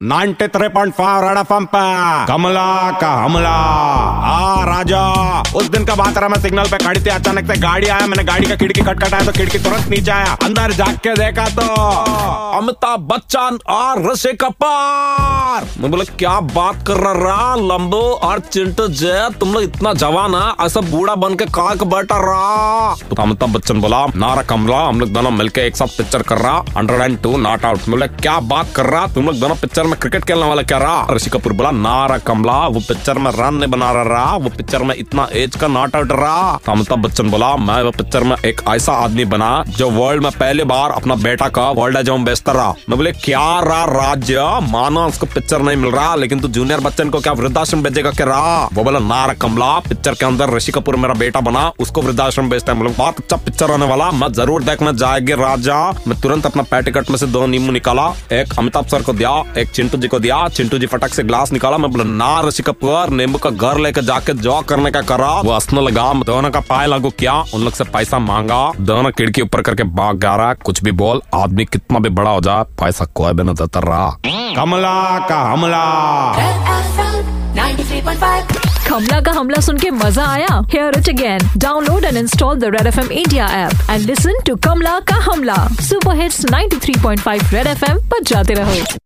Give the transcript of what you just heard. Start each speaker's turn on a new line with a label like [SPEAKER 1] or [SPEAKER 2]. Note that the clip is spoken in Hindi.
[SPEAKER 1] Ninety three point five Red F पे। कमला का हमला। आ, राजा, उस दिन का बात रहा मैं सिग्नल पे खड़ी थी, अचानक से गाड़ी आया, मैंने गाड़ी का खिड़की खटखटाया तो खिड़की तुरंत नीचे आया, अंदर जाग के देखा तो। अमिताभ बच्चन और ऋषि कपूर। मैं बोला, क्या बात कर रहा रहा लंबो और चिंटू जय तुम लोग इतना जवान है, ऐसा बूढ़ा बन के काक बैठा रहा। तो अमिताभ बच्चन बोला, नारा कमला, हम लोग दोनों मिलकर एक साथ पिक्चर कर रहा hundred and two not out बोले, क्या बात कर रहा, तुम लोग दोनों पिक्चर में क्रिकेट खेलने वाला क्या रहा? ऋषि कपूर बोला नारा कमला, वो पिक्चर में रन नहीं बना रहा वो पिक्चर में इतना एज का नॉट आउट रहा। अमिताभ बच्चन बोला, मैं वो पिक्चर में एक ऐसा आदमी बना, जो वर्ल्ड में पहली बार अपना बेटा का वर्ल्ड एज बेचता रहा। मैं बोले, क्या रहा राज्य? माना उसको पिक्चर नहीं मिल रहा, लेकिन तू जूनियर बच्चन को क्या वृद्धाश्रम भेजेगा क्या रहा? वो बोला नारा कमला पिक्चर के अंदर ऋषि कपूर मेरा बेटा बना, उसको वृद्धाश्रम भेजता है। बहुत अच्छा पिक्चर होने वाला, मैं ज़रूर देखना जाएगी राजा। मैं तुरंत अपना पैटिकट में से दो नींबू निकाला, एक अमिताभ सर को दिया, एक चिंटू जी को दिया, चिंटू जी फटक से ग्लास निकाला, मैं बोला ना ऋषि कपूर नींबू का घर लेकर जाके जॉ करने का करा, वो हंसने लगा दोनों का पाए लागू किया, उन लोग से पैसा मांगा, दोनों खिड़की ऊपर करके भाग गा रहा, कुछ भी बोल, आदमी कितना भी बड़ा हो जाए पैसा कोई भी देता रहा। कमला का हमला।
[SPEAKER 2] कमला का हमला सुन के मज़ा आया? Hear it again download and install the Red F M India app and listen to Kamla का हमला super hits 93.5 Red F M पर जाते रहो।